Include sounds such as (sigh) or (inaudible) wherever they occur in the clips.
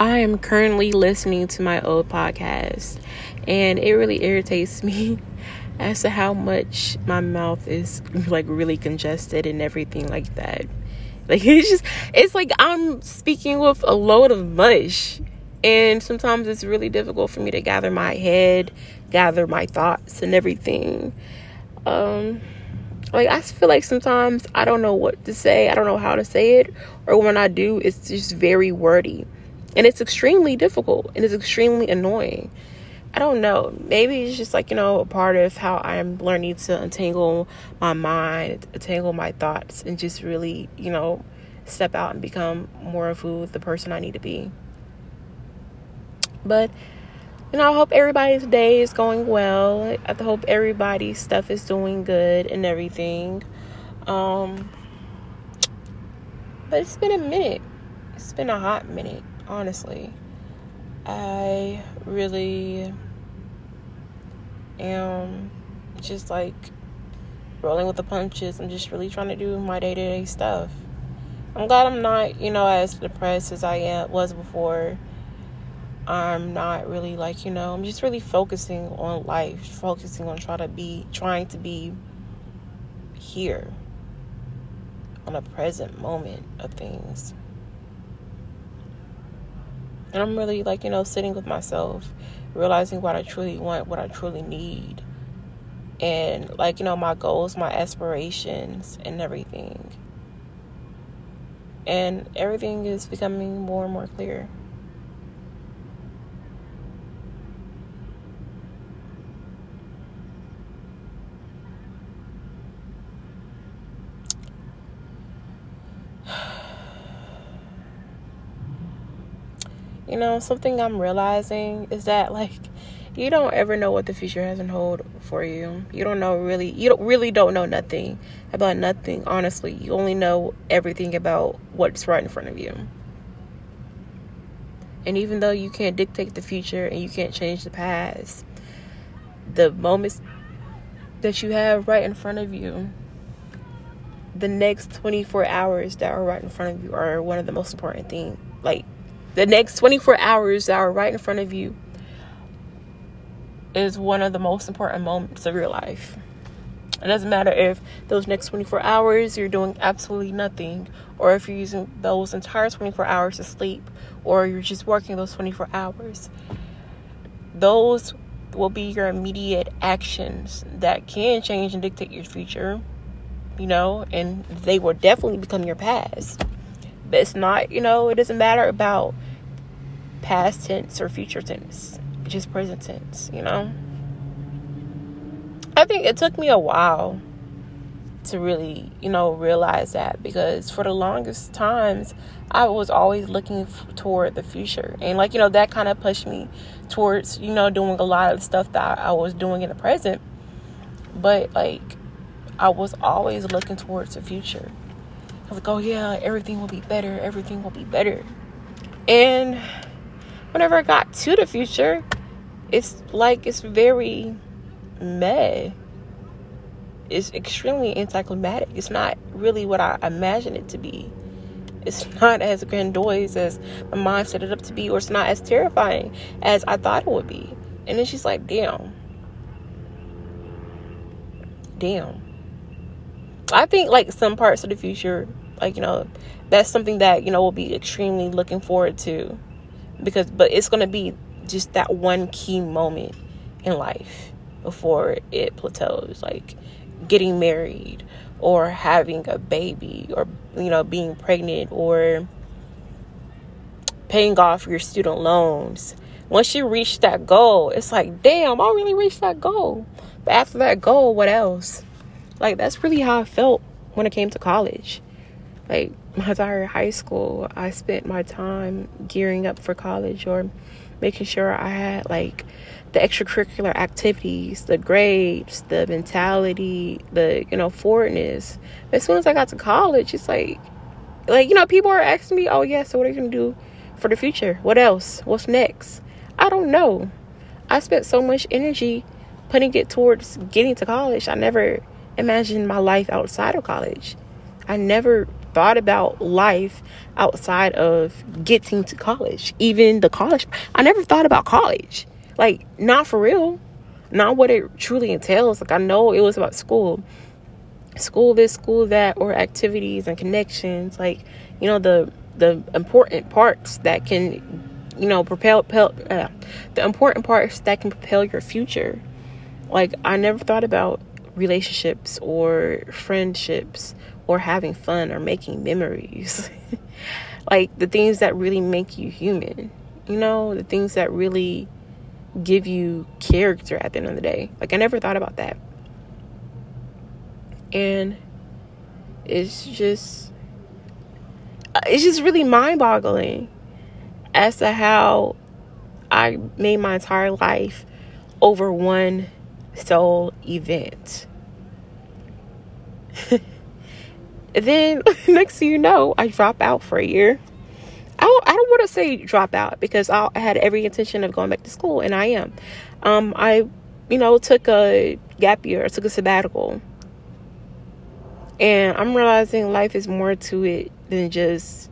I am currently listening to my old podcast, and it really irritates (laughs) me as to how much my mouth is like really congested and everything like that. Like (laughs) it's just it's like I'm speaking with a load of mush. And sometimes it's really difficult for me to gather my head, gather my thoughts and everything. Um like I feel like sometimes I don't know what to say, I don't know how to say it, or when I do, it's just very wordy. And it's extremely difficult and it's extremely annoying. I don't know. Maybe it's just like, you know, a part of how I'm learning to untangle my mind, untangle my thoughts, and just really, you know, step out and become more of who the person I need to be. But, you know, I hope everybody's day is going well. I hope everybody's stuff is doing good and everything. Um, but it's been a minute. It's been a hot minute, honestly. I really am just like rolling with the punches. I'm just really trying to do my day to day stuff. I'm glad I'm not, you know, as depressed as I was before. I'm not really like, you know, I'm just really focusing on life, focusing on trying to be, trying to be here on a present moment of things. And I'm really like, you know, sitting with myself, realizing what I truly want, what I truly need. And like, you know, my goals, my aspirations, and everything. And everything is becoming more and more clear. You know, something I'm realizing is that like you don't ever know what the future has in hold for you. You don't know really you don't really don't know nothing about nothing, honestly. You only know everything about what's right in front of you. And even though you can't dictate the future and you can't change the past, the moments that you have right in front of you, the next 24 hours that are right in front of you are one of the most important things. Like the next 24 hours that are right in front of you is one of the most important moments of your life. It doesn't matter if those next 24 hours you're doing absolutely nothing, or if you're using those entire 24 hours to sleep, or you're just working those 24 hours. Those will be your immediate actions that can change and dictate your future, you know, and they will definitely become your past. But it's not, you know, it doesn't matter about past tense or future tense, just present tense, you know? I think it took me a while to really, you know, realize that because for the longest times I was always looking f- toward the future. And like, you know, that kind of pushed me towards, you know, doing a lot of stuff that I was doing in the present. But like I was always looking towards the future. I was like, "Oh yeah, everything will be better. Everything will be better." And whenever I got to the future, it's like it's very meh. It's extremely anticlimactic. It's not really what I imagined it to be. It's (laughs) not as grandiose as my mind set it up to be, or it's not as terrifying as I thought it would be. And then she's like, damn. Damn. I think like some parts of the future, like, you know, that's something that, you know, we'll be extremely looking forward to because but it's to be just that one key moment in life before it plateaus like getting married or having a baby or you know being pregnant or paying off your student loans. Once you reach that goal it's like damn i really reached that goal. But after that goal what else like that's really how i felt when it came to college like my entire high school, I spent my time gearing up for college or making sure I had like the extracurricular activities, the grades, the mentality, the you know forwardness. As soon as I got to college, it's like, like you know, people are asking me, "Oh yeah, so what are you gonna do for the future? What else? What's next?" I don't know. I spent so much energy putting it towards getting to college. I never imagined my life outside of college. I never thought about life outside of getting to college. Even the college, I never thought about college. Like, not for real. Not what it truly entails. Like, I know it was about school. School this, school that, or activities and connections. Like, you know, the the important parts that can you know propel, propel uh, the important parts that can propel your future like i never thought about relationships or friendships or having fun or making memories. (laughs) Like the things that really make you human you know? The things that really give you character at the end of the day. Like i never thought about that. And it's just uh, it's just really mind-boggling as to how I made my entire life over one sole event. (laughs) then (laughs) next thing you know, I drop out for a year. I don't, I don't want to say drop out because I had every intention of going back to school, and I am. Um, I, you know, took a gap year, took a sabbatical, and I'm realizing life is more to it than just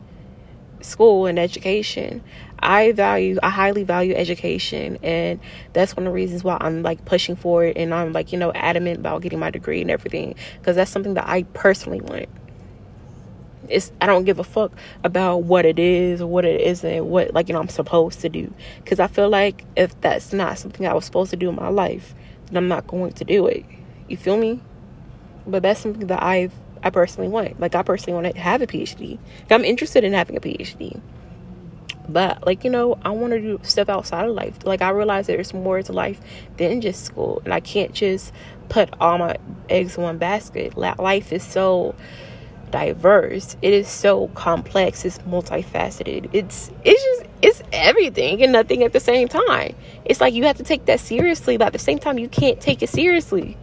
school and education. I value, I highly value education, and that's one of the reasons why I'm like pushing for it and I'm like, you know, adamant about getting my degree and everything because that's something that I personally want. It's I don't give a fuck about what it is or what it isn't, what like you know I'm supposed to do because I feel like if that's not something I was supposed to do in my life, then I'm not going to do it. You feel me? But that's something that I've I personally want. Like I personally want to have a PhD. I'm interested in having a PhD. But like, you know, I want to do stuff outside of life. Like I realize there's more to life than just school. And I can't just put all my eggs in one basket. Life is so diverse. It is so complex. It's multifaceted. It's it's just it's everything and nothing at the same time. It's like you have to take that seriously, but at the same time you can't take it seriously.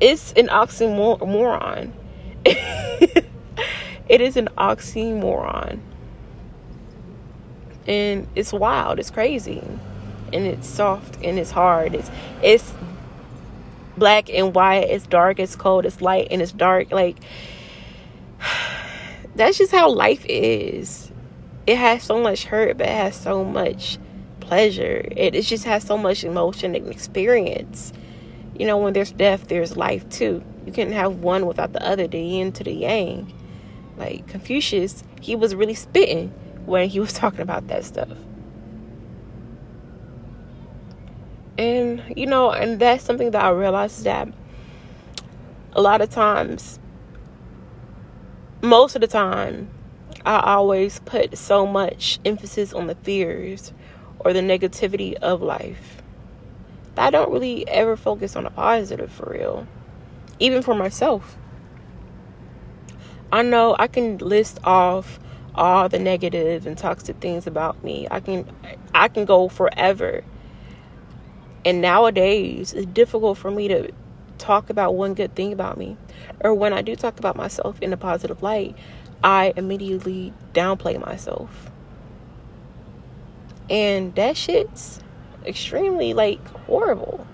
It's an oxymoron. (laughs) it is an oxymoron. And it's wild, it's crazy. And it's soft and it's hard. It's it's black and white, it's dark, it's cold, it's light and it's dark. Like (sighs) that's just how life is. It has so much hurt, but it has so much pleasure. It, it just has so much emotion and experience. You know, when there's death, there's life too. You can't have one without the other, the yin to the yang. Like Confucius, he was really spitting when he was (laughs) talking about that stuff. And, you know, and that's something that I realized that a lot of times, most of the time, I always put so much emphasis on the fears or the negativity of life. I don't really ever focus on the positive for real even for myself. I know I can list off all the negative and toxic things about me. I can I can go forever. And nowadays it's difficult for me to talk about one good thing about me. Or when I do talk about myself in a positive light, I immediately downplay myself. And that shit's extremely like horrible.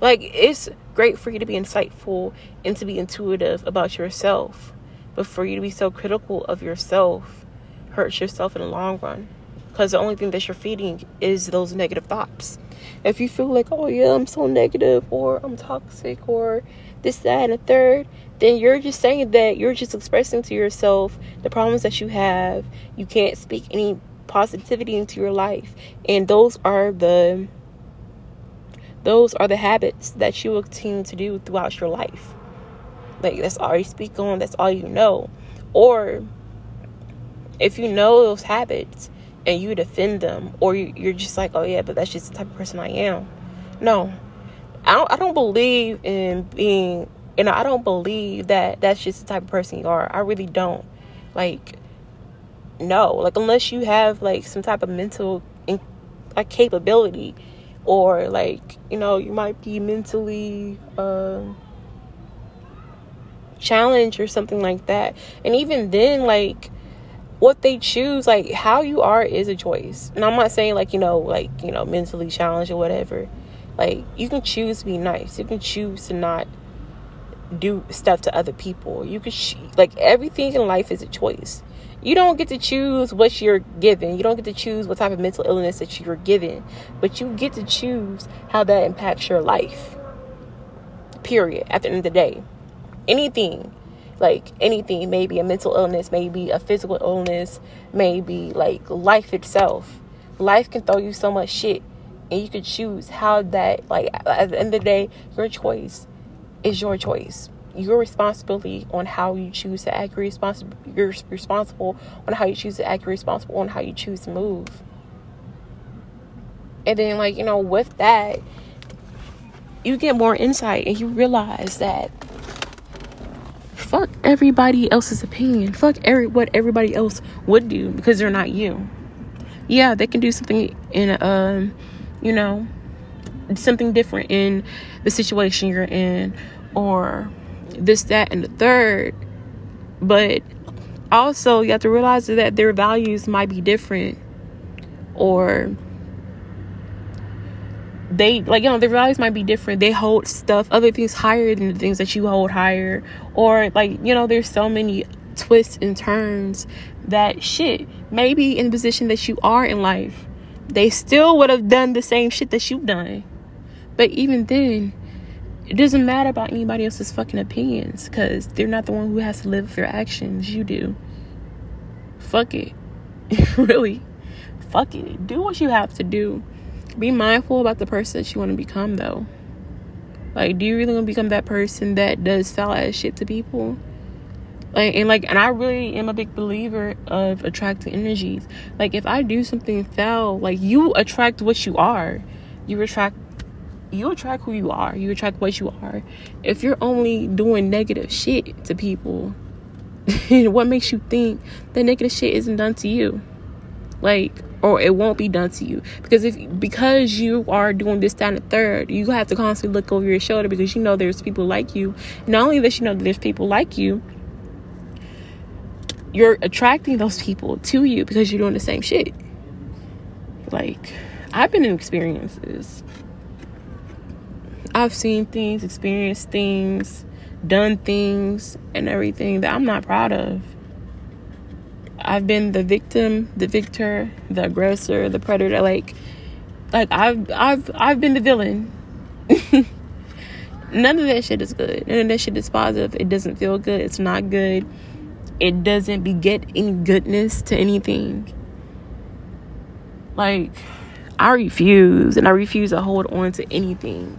Like it's great for you to be insightful and to be intuitive about yourself. But for you to be so critical of yourself hurts yourself in the long run. Because the only thing that you're feeding is those negative thoughts. If you feel like, oh yeah, I'm so negative, or I'm toxic, or this, that, and a third, then you're just saying that you're just expressing to yourself the problems that you have. You can't speak any positivity into your life. And those are the those are the habits that you will continue to do throughout your life. Like that's all you speak on, that's all you know. Or if you know those habits and you defend them, or you're just like, oh yeah, but that's just the type of person I am. No, I don't. I don't believe in being. You know, I don't believe that that's just the type of person you are. I really don't. Like, no. Like unless you have like some type of mental in, like capability or like you know you might be mentally uh, challenged or something like that and even then like what they choose like how you are is a choice and i'm not saying like you know like you know mentally challenged or whatever like you can choose to be nice you can choose to not do stuff to other people. You could sh- like everything in life is a choice. You don't get to choose what you're given. You don't get to choose what type of mental illness that you're given, but you get to choose how that impacts your life. Period. At the end of the day, anything, like anything, maybe a mental illness, maybe a physical illness, maybe like life itself. Life can throw you so much shit, and you can choose how that, like, at the end of the day, your choice is your choice your responsibility on how you choose to act. responsible. You're responsible on how you choose to act. responsible on how you choose to move. And then, like you know, with that, you get more insight, and you realize that fuck everybody else's opinion. Fuck every what everybody else would do because they're not you. Yeah, they can do something in um, you know, something different in the situation you're in, or this, that, and the third. But also, you have to realize that their values might be different, or they like you know their values might be different. They hold stuff, other things higher than the things that you hold higher, or like you know, there's so many twists and turns that shit. Maybe in the position that you are in life, they still would have done the same shit that you've done. But even then, it doesn't matter about anybody else's fucking opinions because they're not the one who has to live with their actions. You do. Fuck it. (laughs) really. Fuck it. Do what you have to do. Be mindful about the person that you want to become, though. Like, do you really want to become that person that does foul ass shit to people? Like, and like, and I really am a big believer of attracting energies. Like, if I do something foul, like, you attract what you are. You attract you attract who you are. You attract what you are. If you're only doing negative shit to people, (laughs) what makes you think that negative shit isn't done to you? Like, or it won't be done to you because if because you are doing this down the third, you have to constantly look over your shoulder because you know there's people like you. Not only that you know that there's people like you, you're attracting those people to you because you're doing the same shit. Like, I've been in experiences I've seen things, experienced things, done things, and everything that I'm not proud of. I've been the victim, the victor, the aggressor, the predator. Like, like I've I've I've been the villain. (laughs) None of that shit is good. None of that shit is positive. It doesn't feel good. It's not good. It doesn't beget any goodness to anything. Like, I refuse, and I refuse to hold on to anything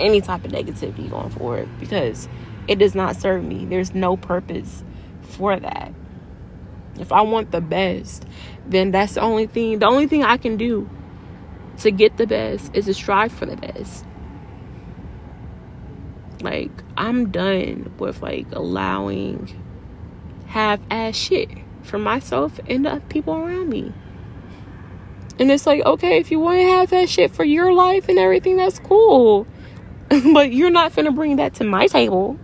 any type of negativity going forward because it does not serve me. There's no purpose for that. If I want the best, then that's the only thing, the only thing I can do to get the best is to strive for the best. Like, I'm done with like allowing half ass shit for myself and the people around me. And it's like, okay, if you want to have that shit for your life and everything, that's cool. (laughs) but you're not gonna bring that to my table.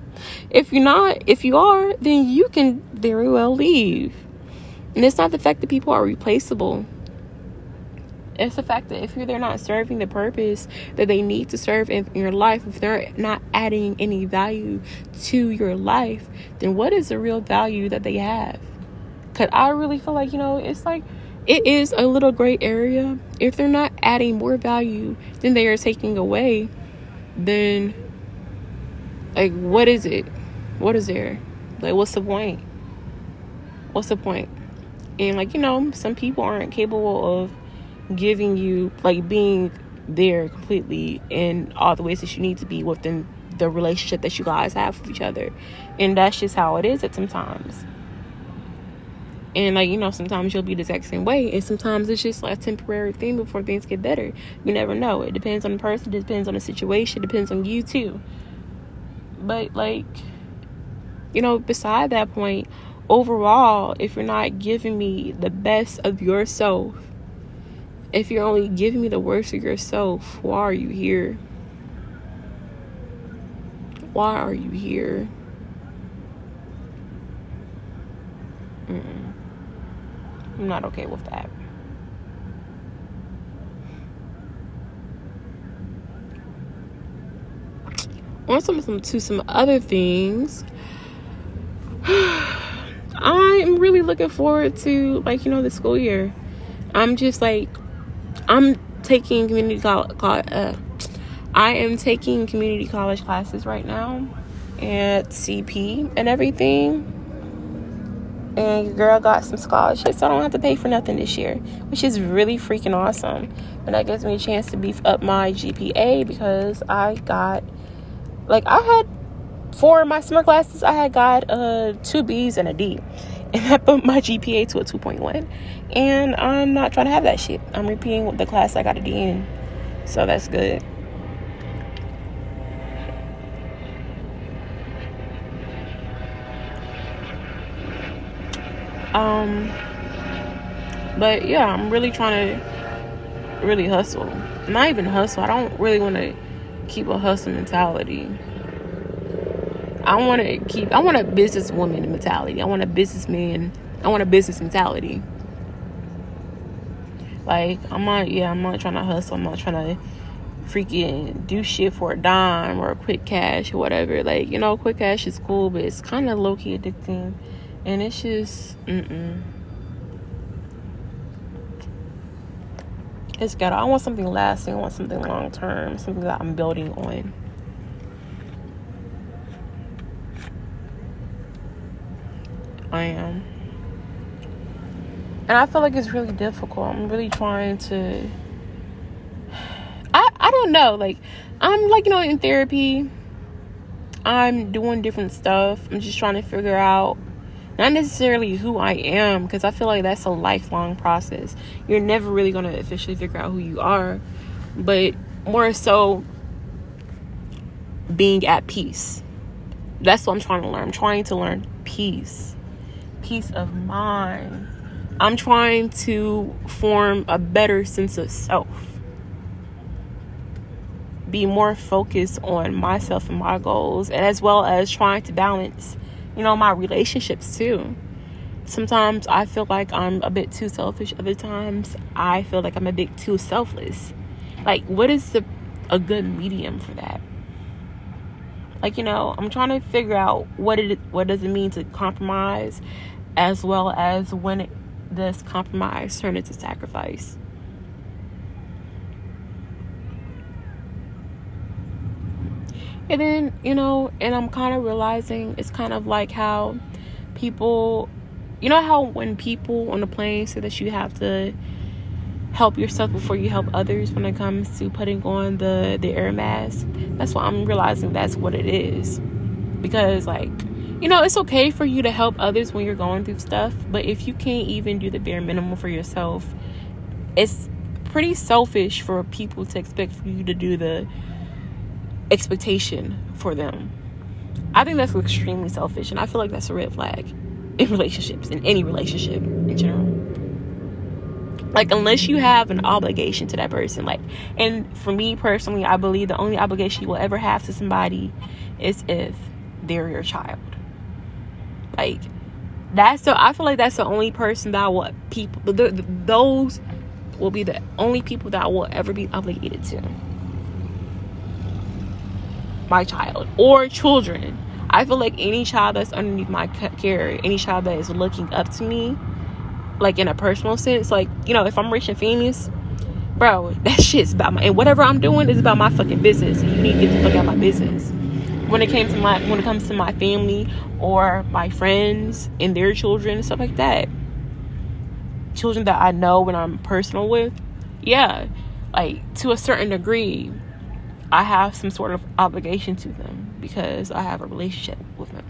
If you're not, if you are, then you can very well leave. And it's not the fact that people are replaceable. It's the fact that if they're not serving the purpose that they need to serve in your life, if they're not adding any value to your life, then what is the real value that they have? Cause I really feel like, you know, it's like it is a little gray area. If they're not adding more value than they are taking away, then like what is it? What is there? Like what's the point? What's the point? And like, you know, some people aren't capable of giving you like being there completely in all the ways that you need to be within the relationship that you guys have with each other. And that's just how it is at sometimes. And like, you know, sometimes you'll be the exact same way. And sometimes it's just like a temporary thing before things get better. You never know. It depends on the person, it depends on the situation, it depends on you too. But like, you know, beside that point, overall, if you're not giving me the best of yourself, if you're only giving me the worst of yourself, why are you here? Why are you here? Mm-mm. I'm not okay with that. on some, to some other things. (sighs) I'm really looking forward to like you know the school year. I'm just like I'm taking community college. Uh, I am taking community college classes right now at CP and everything. And your girl got some scholarships, so I don't have to pay for nothing this year, which is really freaking awesome. And that gives me a chance to beef up my GPA because I got, like, I had for my summer classes, I had got uh, two B's and a D. And that put my GPA to a 2.1. And I'm not trying to have that shit. I'm repeating the class I got a D in. So that's good. Um, but yeah, I'm really trying to really hustle. Not even hustle. I don't really want to keep a hustle mentality. I want to keep. I want a businesswoman mentality. I want a businessman. I want a business mentality. Like I'm not. Yeah, I'm not trying to hustle. I'm not trying to freaking do shit for a dime or a quick cash or whatever. Like you know, quick cash is cool, but it's kind of low key addicting and it's just mm-mm. it's ghetto. I want something lasting. I want something long term, something that I'm building on. I am. And I feel like it's really difficult. I'm really trying to (sighs) I I don't know. Like I'm like you know in therapy. I'm doing different stuff. I'm just trying to figure out not necessarily who I am, because I feel like that's a lifelong process. You're never really going to officially figure out who you are, but more so being at peace. That's what I'm trying to learn. I'm trying to learn peace, peace of mind. I'm trying to form a better sense of self. Be more focused on myself and my goals, and as well as trying to balance you know, my relationships too. Sometimes I feel like I'm a bit too selfish. Other times I feel like I'm a bit too selfless. Like, what is the, a good medium for that? Like, you know, I'm trying to figure out what it what does it mean to compromise, as well as when it, does compromise turned into sacrifice. And then, you know, and I'm kind of realizing it's kind of like how people, you know, how when people on the plane say that you have to help yourself before you help others when it comes to putting on the the air mask. That's what I'm realizing that's what it is. Because like, you know, it's okay for you to help others when you're going through stuff, but if you can't even do the bare minimum for yourself, it's pretty selfish for people to expect for you to do the expectation for them. I think that's extremely selfish, and I feel like that's a red flag in relationships, in any relationship in general. Like, unless you have an obligation to that person, like, and for me personally, I believe the only obligation you will ever have to somebody is if they're your child. Like, that's so I feel like that's the only person that I will people, the, the, those will be the only people that I will ever be obligated to my child or children. I feel like any child that's underneath my care, any child that is looking up to me, like in a personal sense, like, you know, if I'm rich and famous, bro, that (laughs) shit's about my, and whatever I'm doing is about my fucking business. You need to get the fuck out of my business. When it came to my, when it comes to my family or my friends and their children and stuff like that, children that I know when I'm personal with, yeah, like to a certain degree, I have some sort of obligation to them because I have a relationship with them.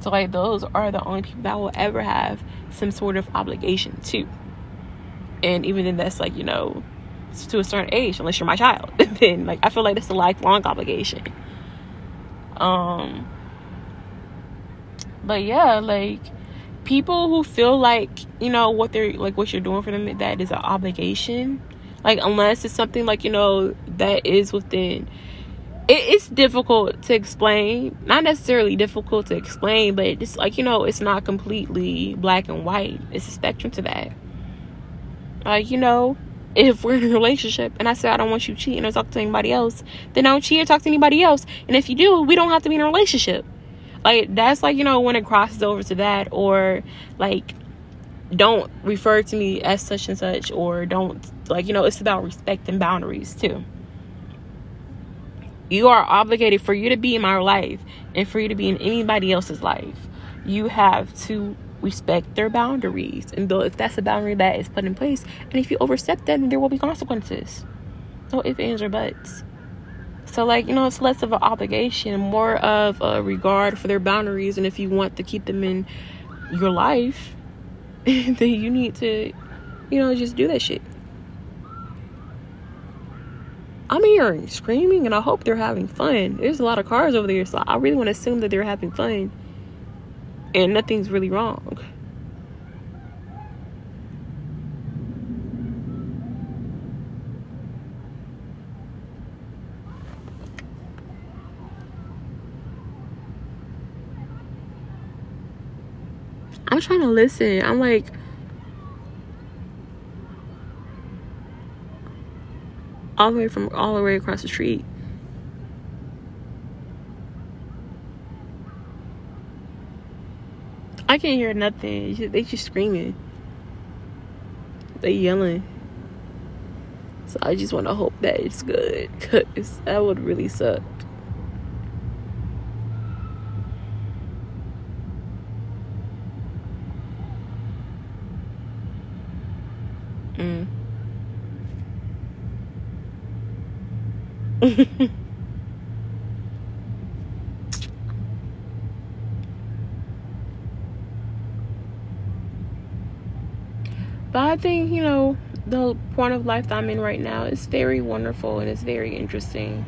So, like, those are the only people that I will ever have some sort of obligation to. And even then, that's like, you know, to a certain age, unless you're my child. (laughs) then, like, I feel like that's a lifelong obligation. Um, but yeah, like, people who feel like, you know, what they're, like, what you're doing for them, that is an obligation. Like unless it's something like you know that is within it, it's difficult to explain. Not necessarily difficult to explain but it's like you know it's not completely black and white. It's a spectrum to that. Like you know if we're in a relationship and I say I don't want you cheating or talk to anybody else, then I don't cheat or talk to anybody else. And if you do, we don't have to be in a relationship. Like that's like, you know, when it crosses over to that or like don't refer to me as such and such or don't like, you know, it's about respect and boundaries too. You are obligated for you to be in my life and for you to be in anybody else's life. You have to respect their boundaries. And though if that's a boundary that is put in place, and if you overstep that, there will be consequences. No ifs, ands, or buts. So, like, you know, it's less of an obligation, more of a regard for their boundaries. And if you want to keep them in your life, (laughs) then you need to, you know, just do that shit. I'm hearing screaming, and I hope they're having fun. There's a lot of cars over there, so I really want to assume that they're having fun and nothing's really wrong. I'm trying to listen. I'm like, all the way from all the way across the street. I can't hear nothing. They just screaming. They yelling. So I just want to hope that it's good. Because that would really suck. Mm. (laughs) But I think, you know, the point of life that I'm in right now is very wonderful and it's very interesting.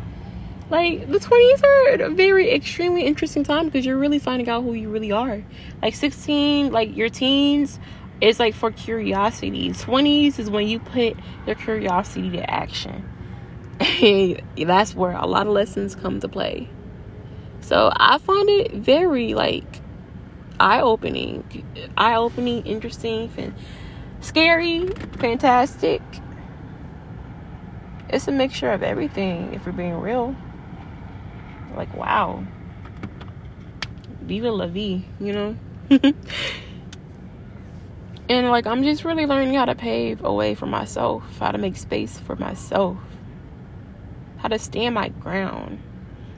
Like, the 20s are a very extremely interesting time because you're really finding out who you really are. Like, 16, like your teens, is like for curiosity. 20s is when you put your curiosity to action. And (laughs) that's where a lot of lessons come to play. So I find it very like eye opening, eye opening, interesting, and scary, fantastic. It's a mixture of everything, if we're being real. Like, wow. Viva la vie, you know? (laughs) and, like, I'm just really learning how to pave a way for myself, how to make space for myself, how to stand my ground.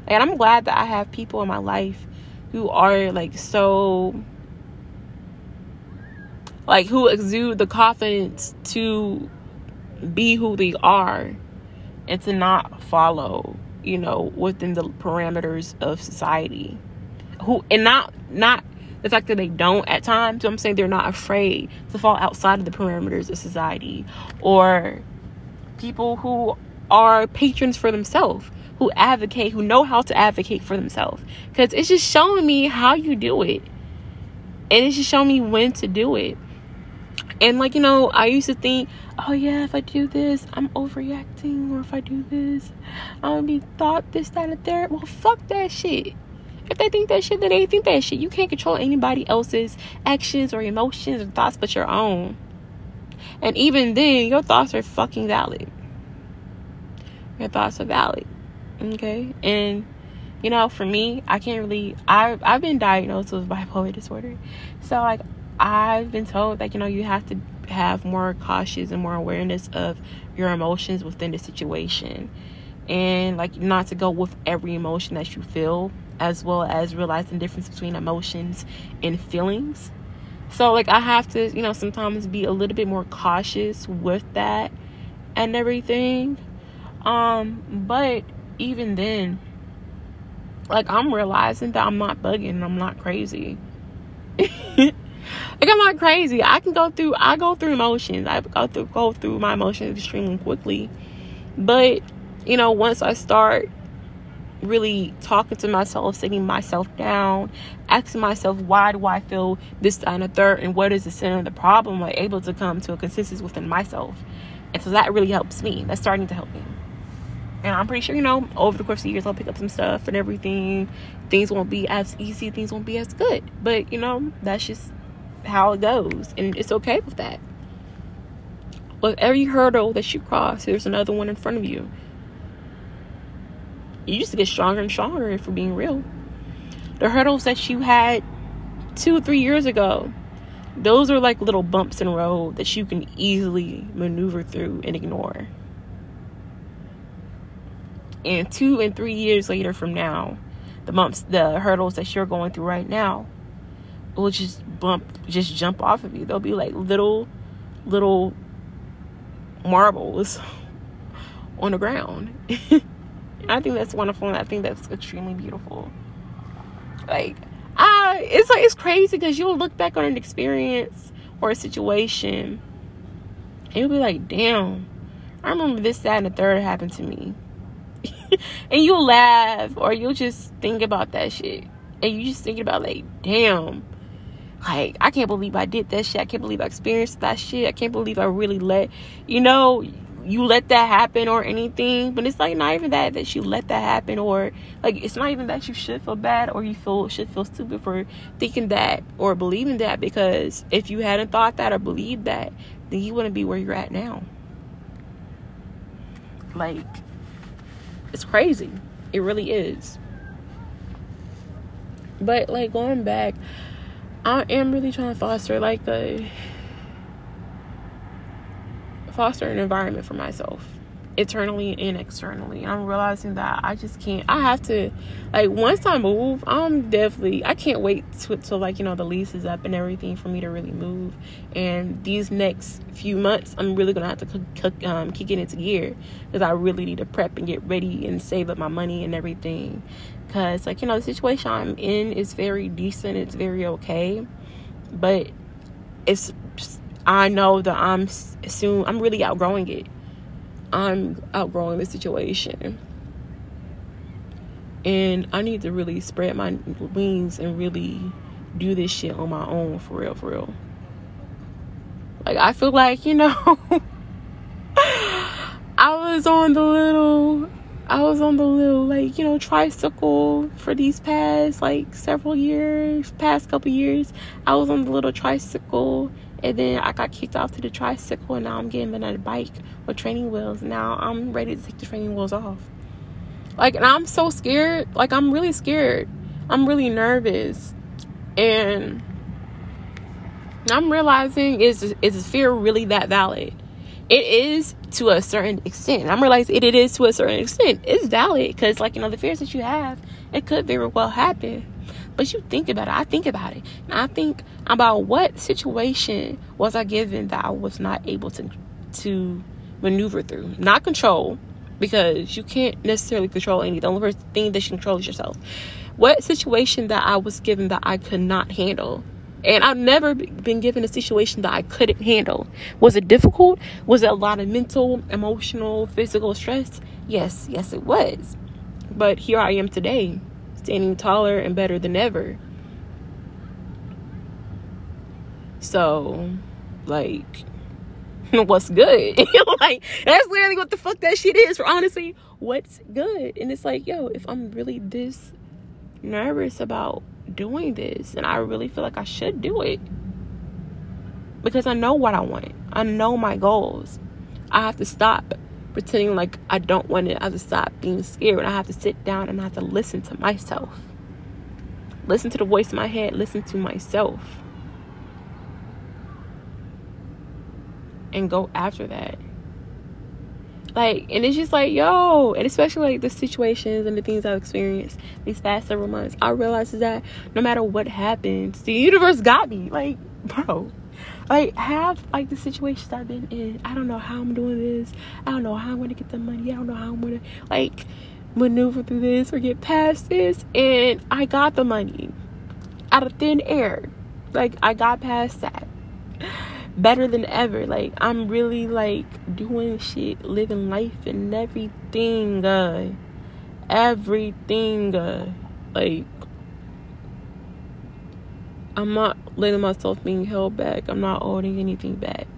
And I'm glad that I have people in my life who are, like, so like who exude the confidence to be who they are and to not follow you know within the parameters of society. Who and not not the fact that they don't at times i'm saying they're not afraid to fall outside of the parameters of society or people who are patrons for themselves who advocate who know how to advocate for themselves. Because it's just showing me how you do it. And it's just showing me when to do it and like, you know, I used to think, oh yeah, if I do this, I'm overreacting, or if I do this, I'm gonna be thought this, that, and there. Well, fuck that shit. If they think that shit, then they think that shit. You can't control anybody else's actions or emotions or thoughts but your own. And even then, your thoughts are fucking valid. Your thoughts are valid. Okay? And you know, for me, I can't really I I've been diagnosed with bipolar disorder. So like I've been told that you know you have to have more cautious and more awareness of your emotions within the situation. And like not to go with every emotion that you feel as well as realizing the difference between emotions and feelings. So like i have to you know sometimes be a little bit more cautious with that and everything. Um but even then like i'm realizing that i'm not bugging i'm not crazy (laughs) I'm not crazy. I can go through I go through emotions. I go through go through my emotions extremely quickly. But, you know, once I start really talking to myself, sitting myself down, asking myself why do I feel this and a third and what is the center of the problem, I'm able to come to a consensus within myself. And so that really helps me. That's starting to help me. And I'm pretty sure, you know, over the course of years, I'll pick up some stuff and everything. Things won't be as easy, things won't be as good. But, you know, that's just how it goes and it's okay with that With every hurdle that you cross, there's another one in front of you. You just get stronger and stronger for being real. The hurdles that you had two or three years ago, those are like little bumps in the road that you can easily maneuver through and ignore. And two and three years later from now, the bumps, the hurdles that you're going through right now, will just bump, just jump off of you. They'll be like little, little marbles (laughs) on the ground. (laughs) I think that's wonderful, and I think that's extremely beautiful. Like, I, it's like it's crazy because you'll look back on an experience or a situation, and you'll be like, "Damn, I remember this, that, and the third happened to me." (laughs) and you'll laugh, or you'll just think about that shit, and you just thinking about like, "Damn." Like, I can't believe I did that shit. I can't believe I experienced that shit. I can't believe I really let, you know, you let that happen or anything but it's like not even that that you let that happen or like it's not even that you should feel bad or you feel should feel stupid for thinking that or believing that because if you hadn't thought that or believed that then you wouldn't be where you're at now like it's crazy it really is but like going back i am really trying to foster like a foster an environment for myself internally and externally. I'm realizing that I just can't. I have to, like, once I move, I'm definitely. I can't wait to, to like you know the lease is up and everything for me to really move. And these next few months, I'm really gonna have to cook, cook, um, kick it into gear because I really need to prep and get ready and save up my money and everything. Cause like you know the situation I'm in is very decent. It's very okay, but it's I know that I'm soon, I'm really outgrowing it. I'm outgrowing the situation. And I need to really spread my wings and really do this shit on my own for real, for real. Like, I feel like, you know, (laughs) I was on the little, I was on the little, like, you know, tricycle for these past, like, several years, past couple years. I was on the little tricycle and then I got kicked off to the tricycle, and now I'm getting another bike with training wheels. Now I'm ready to take the training wheels off. Like, and I'm so scared. Like, I'm really scared. I'm really nervous. And I'm realizing is is fear really that valid? It is to a certain extent. I'm realizing it, is to a certain extent. It's valid because, like, you know, the fears that you have, it could very well happen. But you think about it. I think about it. And I think about what situation was I given that I was not able to to maneuver through. Not control, because you can't necessarily control anything. The only thing that you control is yourself. What situation that I was given that I could not handle? And I've never been given a situation that I couldn't handle. Was it difficult? Was it a lot of mental, emotional, physical stress? Yes, yes, it was. But here I am today standing taller and better than ever. So, like, (laughs) what's good? (laughs) like, that's literally what the fuck that shit is. For honestly, what's good? And it's like, yo, if I'm really this nervous about doing this, and I really feel like I should do it because I know what I want, I know my goals. I have to stop pretending like I don't want it. I have to stop being scared. I have to sit down and I have to listen to myself. Listen to the voice in my head. Listen to myself. And go after that. Like, and it's just like, yo, and especially like the situations and the things I've experienced these past several months, I realized that no matter what happens, the universe got me. Like, bro, like have like the situations I've been in. I don't know how I'm doing this. I don't know how I'm gonna get the money. I don't know how I'm gonna like maneuver through this or get past this. And I got the money out of thin air. Like I got past that. Better than ever. Like I'm really like doing shit, living life and everything. Uh, everything. Uh, like I'm not letting myself being held back. I'm not holding anything back.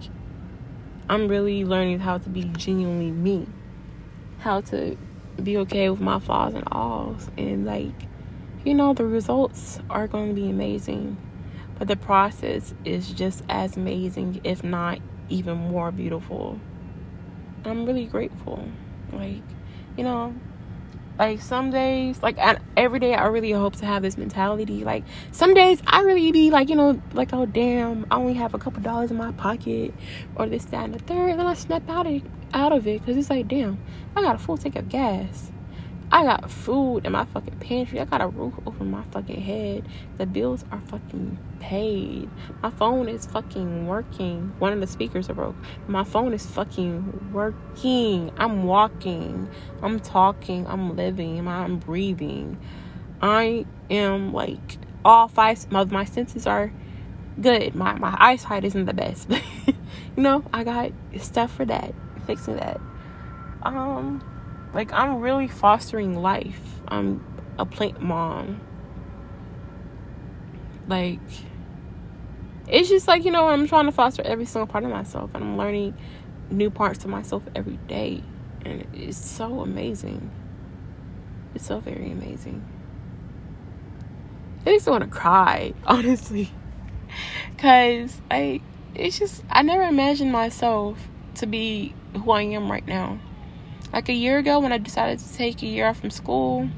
I'm really learning how to be genuinely me. How to be okay with my flaws and alls. And like, you know, the results are going to be amazing. But the process is just as amazing, if not even more beautiful. I'm really grateful. Like, you know, like some days, like I, every day, I really hope to have this mentality. Like some days, I really be like, you know, like oh damn, I only have a couple dollars in my pocket, or this, that, and the third. And then I snap out of out of it because it's like, damn, I got a full tank of gas. I got food in my fucking pantry. I got a roof over my fucking head. The bills are fucking paid. My phone is fucking working. One of the speakers are broke. My phone is fucking working. I'm walking. I'm talking. I'm living. I'm breathing. I am like all five of my senses are good. My my eyesight isn't the best. (laughs) you know, I got stuff for that. Fixing that. Um like I'm really fostering life. I'm a plant mom. Like it's just like, you know, I'm trying to foster every single part of myself and I'm learning new parts of myself every day. And it's so amazing. It's so very amazing. I just want to cry, (laughs) honestly. Cause I it's just I never imagined myself to be who I am right now. Like a year ago, when I decided to take a year off from school,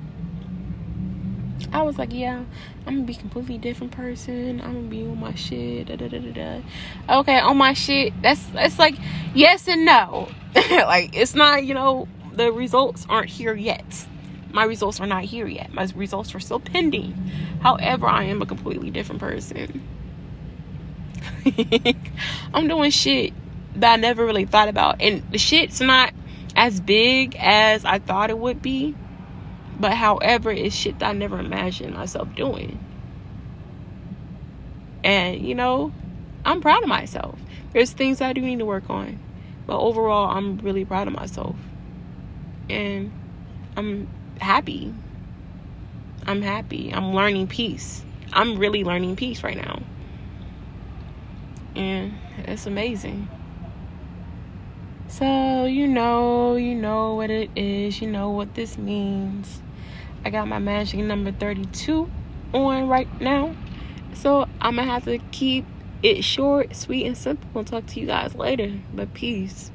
I was like, yeah, I'm gonna be a completely different person. I'm gonna be on my shit. Da, da, da, da. Okay, on my shit. That's that's like yes and no. (laughs) like it's not, you know, the results aren't here yet. My results are not here yet. My results are still pending. However, I am a completely different person. (laughs) I'm doing shit that I never really thought about, and the shit's not as big as I thought it would be. But however, it's shit that I never imagined myself doing. And you know, I'm proud of myself. There's things I do need to work on. But overall, I'm really proud of myself. And I'm happy. I'm happy. I'm learning peace. I'm really learning peace right now. And it's amazing. So, you know, you know what it is, you know what this means. I got my magic number 32 on right now. So, I'm gonna have to keep it short, sweet, and simple and talk to you guys later. But peace.